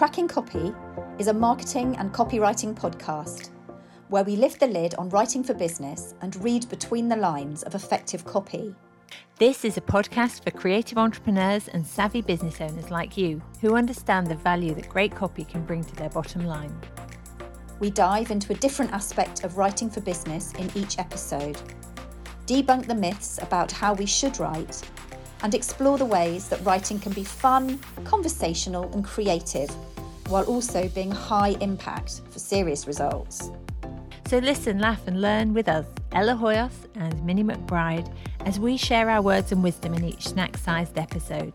Cracking Copy is a marketing and copywriting podcast where we lift the lid on writing for business and read between the lines of effective copy. This is a podcast for creative entrepreneurs and savvy business owners like you who understand the value that great copy can bring to their bottom line. We dive into a different aspect of writing for business in each episode, debunk the myths about how we should write, and explore the ways that writing can be fun, conversational, and creative, while also being high impact for serious results. So listen, laugh, and learn with us, Ella Hoyos and Minnie McBride, as we share our words and wisdom in each snack sized episode.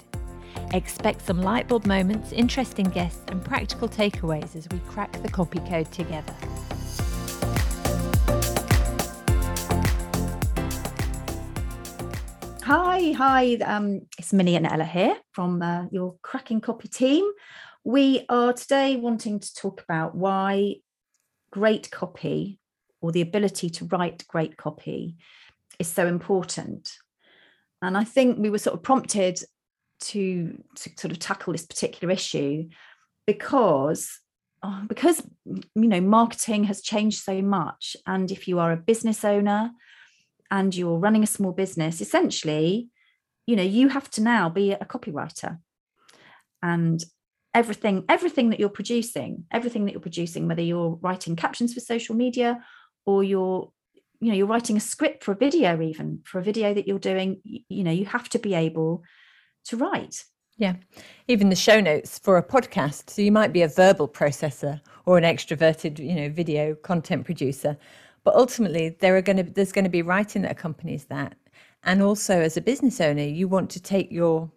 Expect some lightbulb moments, interesting guests, and practical takeaways as we crack the copy code together. Hi. Um, it's Minnie and Ella here from uh, your cracking copy team. We are today wanting to talk about why great copy or the ability to write great copy is so important. And I think we were sort of prompted to, to sort of tackle this particular issue because uh, because you know marketing has changed so much and if you are a business owner and you're running a small business essentially you know you have to now be a copywriter. And everything everything that you're producing everything that you're producing whether you're writing captions for social media or you're you know you're writing a script for a video even for a video that you're doing you know you have to be able to write. Yeah. Even the show notes for a podcast. So you might be a verbal processor or an extroverted you know video content producer but ultimately, there are going to there's going to be writing that accompanies that, and also as a business owner, you want to take your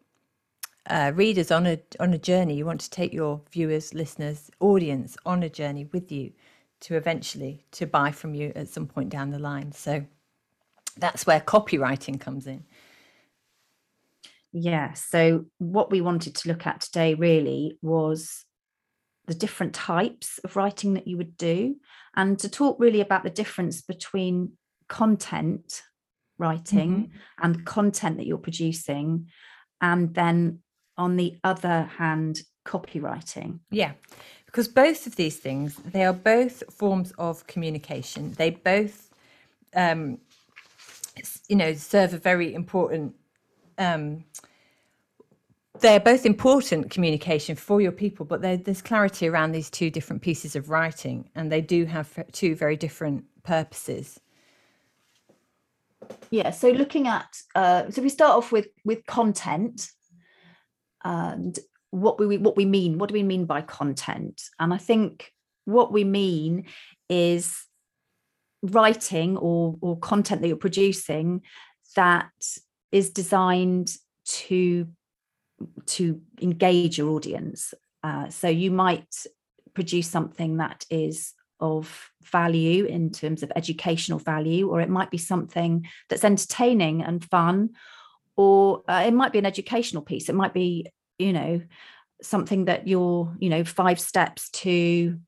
uh, readers on a on a journey. You want to take your viewers, listeners, audience on a journey with you to eventually to buy from you at some point down the line. So that's where copywriting comes in. Yeah. So what we wanted to look at today really was the different types of writing that you would do and to talk really about the difference between content writing mm-hmm. and content that you're producing and then on the other hand copywriting yeah because both of these things they are both forms of communication they both um you know serve a very important um they're both important communication for your people, but there's clarity around these two different pieces of writing, and they do have two very different purposes. Yeah. So looking at, uh, so we start off with with content, and what we what we mean. What do we mean by content? And I think what we mean is writing or or content that you're producing that is designed to to engage your audience. Uh, so you might produce something that is of value in terms of educational value, or it might be something that's entertaining and fun, or uh, it might be an educational piece. It might be, you know, something that you're, you know, five steps to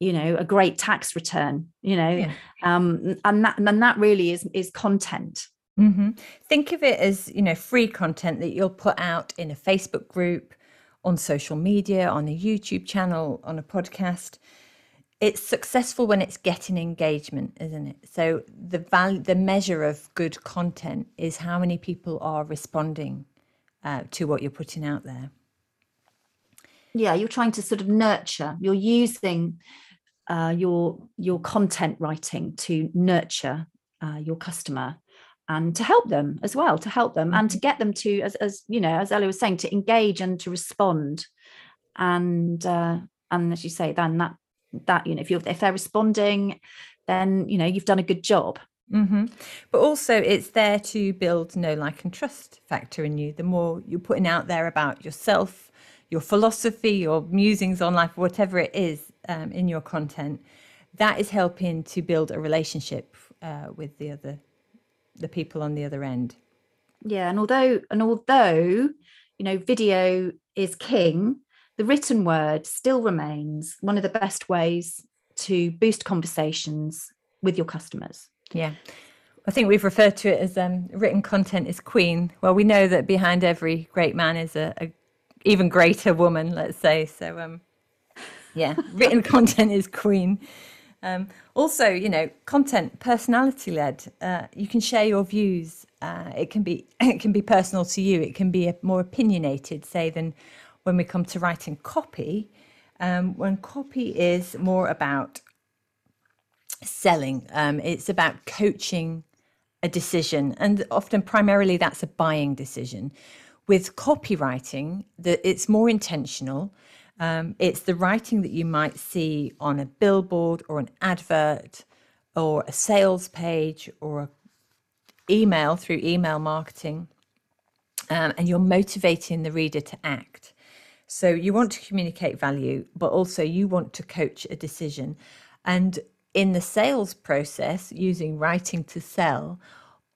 you know a great tax return you know yeah. um and that and that really is is content Mm-hmm. Think of it as you know free content that you'll put out in a Facebook group, on social media, on a YouTube channel, on a podcast. It's successful when it's getting engagement, isn't it? So the value, the measure of good content is how many people are responding uh, to what you're putting out there. Yeah, you're trying to sort of nurture. You're using uh, your your content writing to nurture uh, your customer and to help them as well to help them and to mm-hmm. get them to as, as you know as ellie was saying to engage and to respond and uh and as you say then that that you know if you're if they're responding then you know you've done a good job. Mm-hmm. but also it's there to build know like and trust factor in you. The more you're putting out there about yourself your philosophy your musings on life whatever it is um, in your content that is helping to build a relationship uh, with the other the people on the other end. Yeah and although and although you know video is king the written word still remains one of the best ways to boost conversations with your customers yeah I think we've referred to it as um, written content is queen. Well, we know that behind every great man is a, a even greater woman, let's say. So, um, yeah, written content is queen. Um, also, you know, content personality led. Uh, you can share your views. Uh, it can be it can be personal to you. It can be more opinionated, say, than when we come to writing copy. Um, when copy is more about selling, um, it's about coaching a decision, and often primarily that's a buying decision. With copywriting, the, it's more intentional. Um, it's the writing that you might see on a billboard or an advert or a sales page or a email through email marketing. Um, and you're motivating the reader to act. So you want to communicate value, but also you want to coach a decision. And in the sales process, using writing to sell,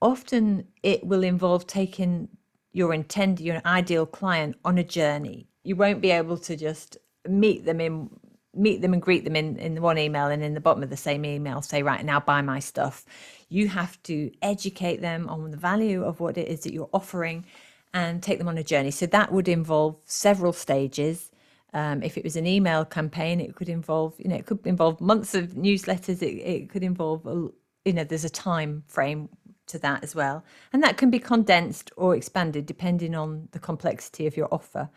often it will involve taking your intended, your ideal client on a journey. You won't be able to just meet them in meet them and greet them in in one email and in the bottom of the same email say right now buy my stuff you have to educate them on the value of what it is that you're offering and take them on a journey. So that would involve several stages. Um, if it was an email campaign it could involve you know it could involve months of newsletters. It, it could involve you know there's a time frame to that as well. And that can be condensed or expanded depending on the complexity of your offer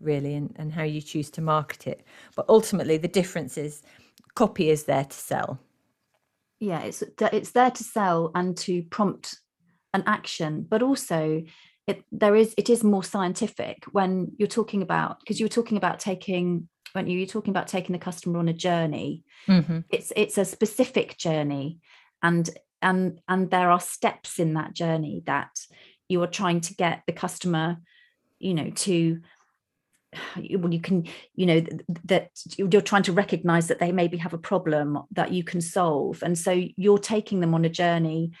really and, and how you choose to market it. But ultimately the difference is copy is there to sell. Yeah it's it's there to sell and to prompt an action but also it there is it is more scientific when you're talking about because you were talking about taking when you? You're talking about taking the customer on a journey mm-hmm. it's it's a specific journey and and and there are steps in that journey that you are trying to get the customer you know to well you can you know that you're trying to recognize that they maybe have a problem that you can solve and so you're taking them on a journey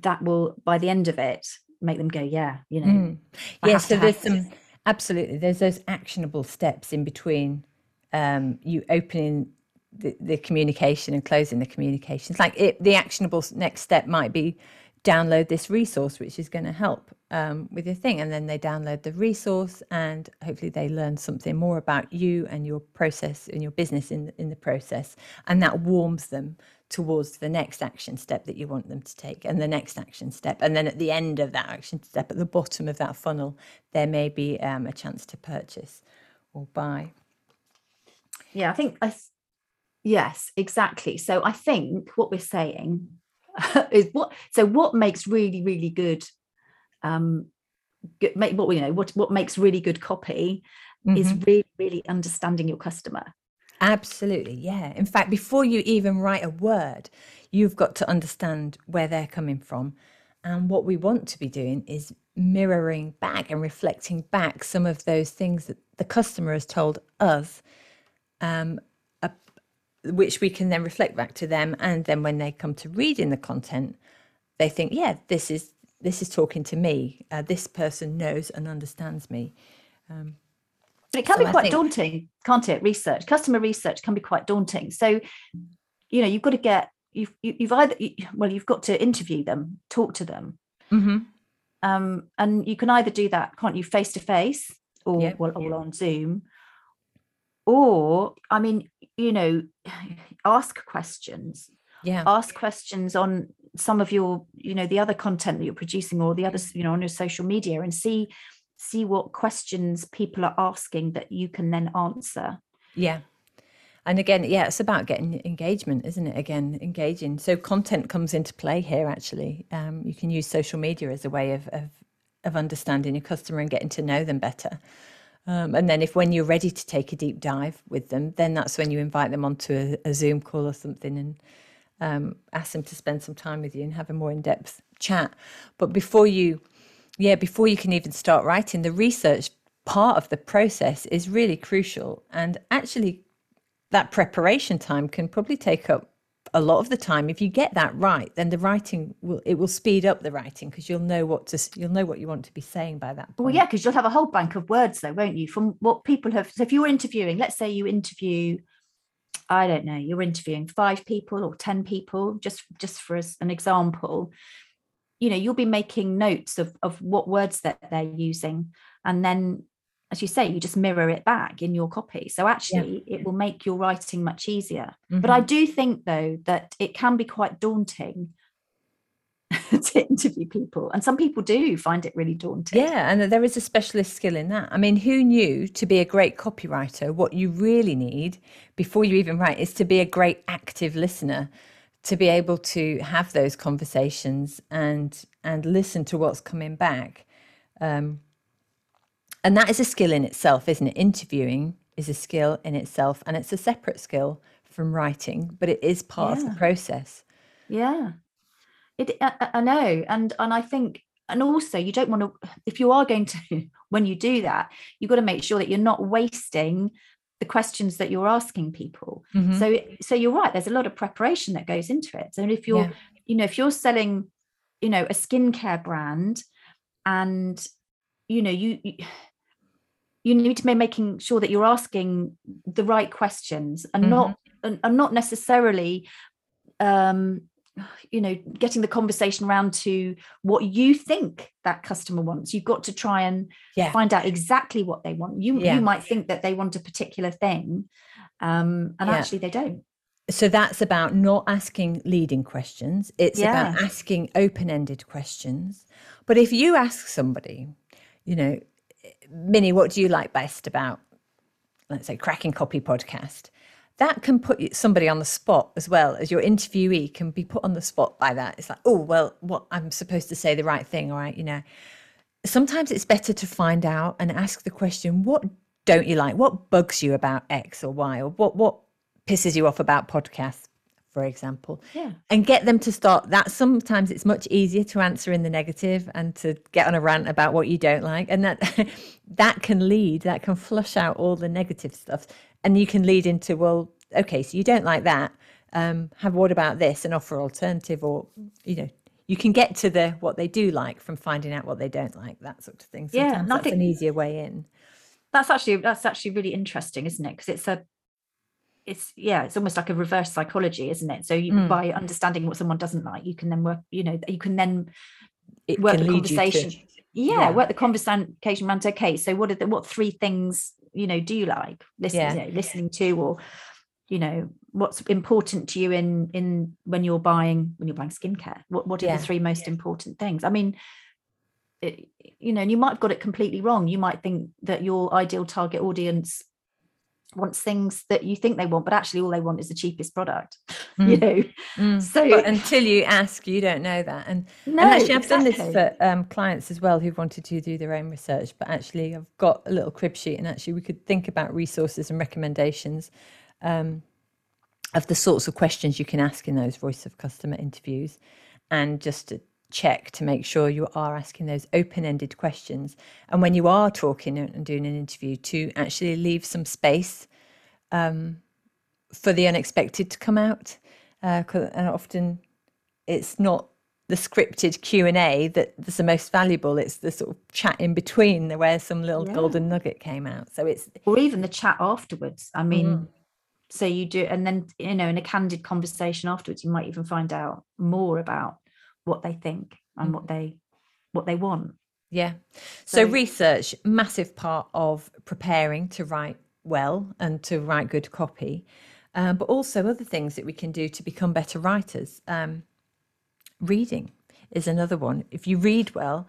that will by the end of it make them go yeah you know mm. yeah so there's some absolutely there's those actionable steps in between um, you opening the, the communication and closing the communications. Like it, the actionable next step might be download this resource which is going to help um, with your thing and then they download the resource and hopefully they learn something more about you and your process and your business in, in the process and that warms them towards the next action step that you want them to take and the next action step. And then at the end of that action step at the bottom of that funnel there may be um, a chance to purchase or buy. Yeah. I think i yes exactly. So i think what we're saying is what so what makes really really good um good, make what you know what what makes really good copy mm-hmm. is really really understanding your customer absolutely yeah. In fact before you even write a word you've got to understand where they're coming from. And what we want to be doing is mirroring back and reflecting back some of those things that the customer has told us um, which we can then reflect back to them. And then when they come to reading the content they think yeah this is this is talking to me. Uh, this person knows and understands me. Um, but it can so be quite think... daunting can't it? Research customer research can be quite daunting. So you know you've got to get you've you've either well you've got to interview them talk to them. Mm-hmm. um, and you can either do that can't you face to face or well, or on zoom or i mean you know ask questions. Yeah. Ask questions on some of your you know the other content that you're producing or the other you know on your social media and see see what questions people are asking that you can then answer. Yeah. And again yeah it's about getting engagement isn't it? Again engaging. So content comes into play here actually. Um, you can use social media as a way of, of of understanding your customer and getting to know them better. Um, and then if when you're ready to take a deep dive with them, then that's when you invite them onto a, a Zoom call or something and um, ask them to spend some time with you and have a more in-depth chat. But before you, yeah, before you can even start writing, the research part of the process is really crucial. And actually, that preparation time can probably take up a lot of the time if you get that right then the writing will it will speed up the writing because you'll know what to you'll know what you want to be saying by that point. well yeah because you'll have a whole bank of words though won't you from what people have so if you're interviewing let's say you interview i don't know you're interviewing five people or 10 people just just for an example you know you'll be making notes of of what words that they're using and then as you say, you just mirror it back in your copy. So actually, yeah. it will make your writing much easier. Mm-hmm. But I mm-hmm. do think, though, that it can be quite daunting to interview people. And some people do find it really daunting. Yeah, and there is a specialist skill in that. I mean, who knew to be a great copywriter, what you really need before you even write is to be a great active listener, to be able to have those conversations and and listen to what's coming back. Um, and that is a skill in itself, isn't it? Interviewing is a skill in itself, and it's a separate skill from writing, but it is part yeah. of the process. Yeah, it. I, I know, and and I think, and also you don't want to. If you are going to, when you do that, you've got to make sure that you're not wasting the questions that you're asking people. Mm-hmm. So, so you're right. There's a lot of preparation that goes into it. So if you're, yeah. you know, if you're selling, you know, a skincare brand, and you know, you, you you need to be making sure that you're asking the right questions and mm-hmm. not and, and, not necessarily um you know getting the conversation around to what you think that customer wants you've got to try and yeah. find out exactly what they want you yeah. you might think that they want a particular thing um and yeah. actually they don't so that's about not asking leading questions it's about asking open-ended questions but if you ask somebody you know Minnie, what do you like best about, let's say, Cracking Copy podcast? That can put somebody on the spot as well as your interviewee can be put on the spot by that. It's like, oh, well, what I'm supposed to say the right thing, all right, you know. Sometimes it's better to find out and ask the question, what don't you like? What bugs you about X or Y? Or what what pisses you off about podcasts? for example yeah and get them to start that sometimes it's much easier to answer in the negative and to get on a rant about what you don't like and that that can lead that can flush out all the negative stuff and you can lead into well okay so you don't like that um have what about this and offer alternative or you know you can get to the what they do like from finding out what they don't like that sort of thing. Sometimes yeah nothing, that's an easier way in. That's actually that's actually really interesting isn't it? Because it's a it's yeah it's almost like a reverse psychology isn't it? So you, mm. by understanding what someone doesn't like you can then work you know you can then it work the conversation. to, yeah, yeah, work the conversation around okay so what are the what three things you know do you like listening yeah. you know, listening to or you know what's important to you in in when you're buying when you're buying skincare what what are yeah. the three most important things i mean it, you know and you might have got it completely wrong you might think that your ideal target audience wants things that you think they want, but actually all they want is the cheapest product. Mm. You know, mm. so but until you ask, you don't know that. And, no, and actually, I've exactly. done this for um, clients as well who've wanted to do their own research. But actually, I've got a little crib sheet, and actually, we could think about resources and recommendations. Um, of the sorts of questions you can ask in those voice of customer interviews and just to check to make sure you are asking those open-ended questions and when you are talking and doing an interview to actually leave some space um, for the unexpected to come out uh, and often it's not the scripted q&a that's the most valuable it's the sort of chat in between where some little yeah. golden nugget came out so it's or even the chat afterwards i mean mm. so you do and then you know in a candid conversation afterwards you might even find out more about what they think and mm. what they what they want. Yeah. So, so research massive part of preparing to write well and to write good copy um, but also other things that we can do to become better writers. Um, reading is another one. If you read well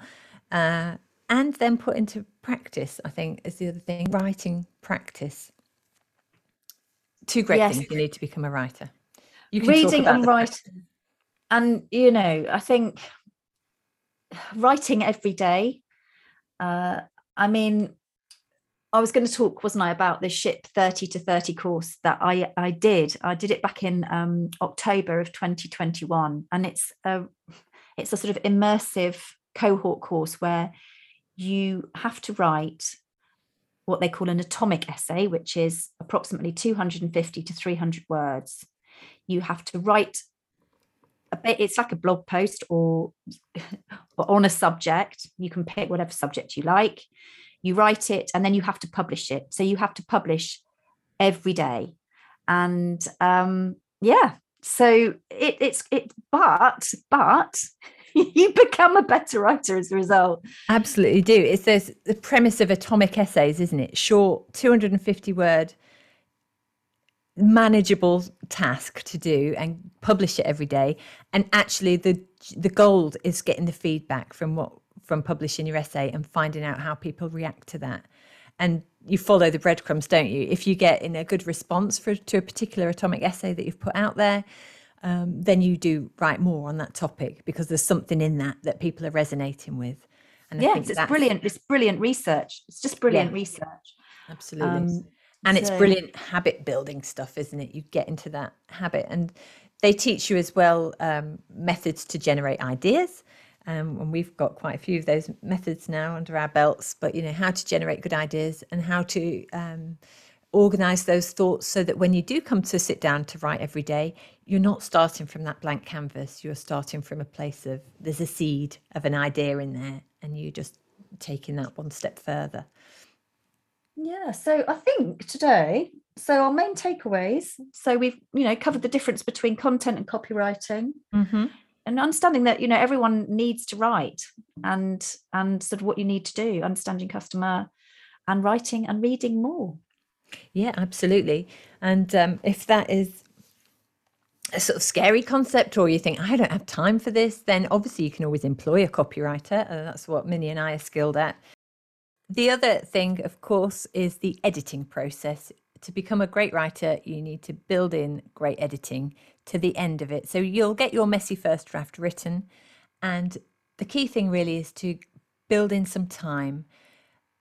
uh, and then put into practice i think is the other thing writing practice. Two great yes. things you need to become a writer. You can reading and writing and you know i think writing every day uh i mean i was going to talk wasn't i about this ship 30 to 30 course that i i did. I did it back in um october of 2021 and it's a it's a sort of immersive cohort course where you have to write what they call an atomic essay which is approximately 250 to 300 words. You have to write a bit it's like a blog post or, or on a subject you can pick whatever subject you like you write it and then you have to publish it so you have to publish every day and um yeah so it, it's it but but you become a better writer as a result. Absolutely do. It's this the premise of atomic essays, isn't it? Short, 250 word, manageable task to do and publish it every day. And actually the the gold is getting the feedback from what from publishing your essay and finding out how people react to that. And you follow the breadcrumbs, don't you? If you get in a good response for to a particular atomic essay that you've put out there, um, then you do write more on that topic because there's something in that that people are resonating with. And yes, it's brilliant. It's brilliant research. It's just brilliant yeah, research. Absolutely. Um, and so, it's brilliant habit building stuff, isn't it? You get into that habit, and they teach you as well um, methods to generate ideas. Um, and we've got quite a few of those methods now under our belts. But you know how to generate good ideas and how to um, organize those thoughts so that when you do come to sit down to write every day, you're not starting from that blank canvas. You're starting from a place of there's a seed of an idea in there, and you're just taking that one step further. Yeah, so I think today, so our main takeaways. So we've you know covered the difference between content and copywriting, mm-hmm. and understanding that you know everyone needs to write, and and sort of what you need to do, understanding customer, and writing and reading more. Yeah, absolutely. And um, if that is a sort of scary concept, or you think, I don't have time for this, then obviously you can always employ a copywriter. And that's what Minnie and I are skilled at. The other thing, of course, is the editing process. To become a great writer, you need to build in great editing to the end of it. So you'll get your messy first draft written. And the key thing really is to build in some time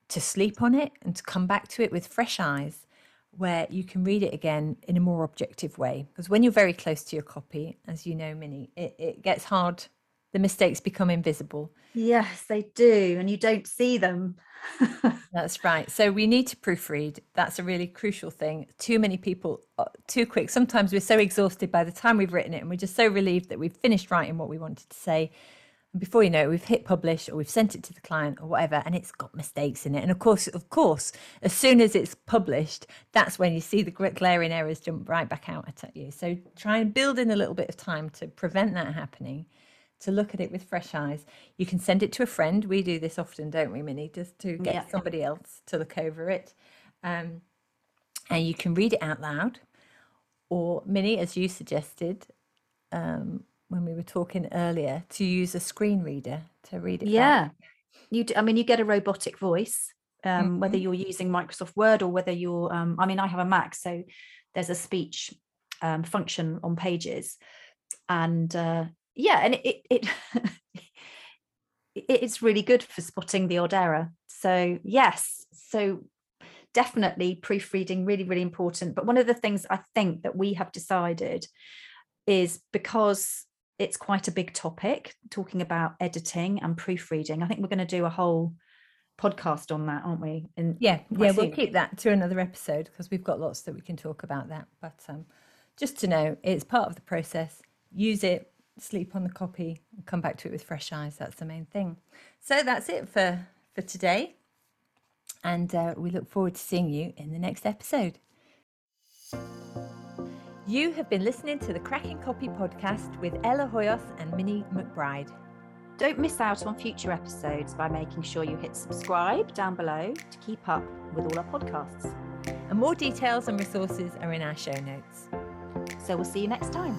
to sleep on it and to come back to it with fresh eyes where you can read it again in a more objective way. Because when you're very close to your copy, as you know, Minnie, it, it gets hard. The mistakes become invisible. Yes, they do. And you don't see them. That's right. So we need to proofread. That's a really crucial thing. Too many people, uh, too quick. Sometimes we're so exhausted by the time we've written it and we're just so relieved that we've finished writing what we wanted to say and before you know it, we've hit publish or we've sent it to the client or whatever, and it's got mistakes in it. And of course, of course, as soon as it's published, that's when you see the glaring errors jump right back out at you. So try and build in a little bit of time to prevent that happening. To look at it with fresh eyes, you can send it to a friend. We do this often, don't we, Minnie? Just to get yeah. somebody else to look over it, um, and you can read it out loud, or Minnie, as you suggested, um, when we were talking earlier to use a screen reader to read it. Yeah, back. you. Do, I mean, you get a robotic voice, um, mm-hmm. whether you're using Microsoft Word or whether you're. Um, I mean, I have a Mac, so there's a speech um, function on Pages, and uh, yeah, and it it. it's really good for spotting the odd error. So yes, so definitely proofreading really really important but one of the things i think that we have decided is because it's quite a big topic talking about editing and proofreading. I think we're going to do a whole podcast on that, aren't we? And yeah, yeah, soon. we'll keep that to another episode because we've got lots that we can talk about that. But um, just to know, it's part of the process. Use it, sleep on the copy, and come back to it with fresh eyes. That's the main thing. So that's it for for today, and uh, we look forward to seeing you in the next episode. You have been listening to the Cracking Copy podcast with Ella Hoyos and Minnie McBride. Don't miss out on future episodes by making sure you hit subscribe down below to keep up with all our podcasts. And more details and resources are in our show notes. So we'll see you next time.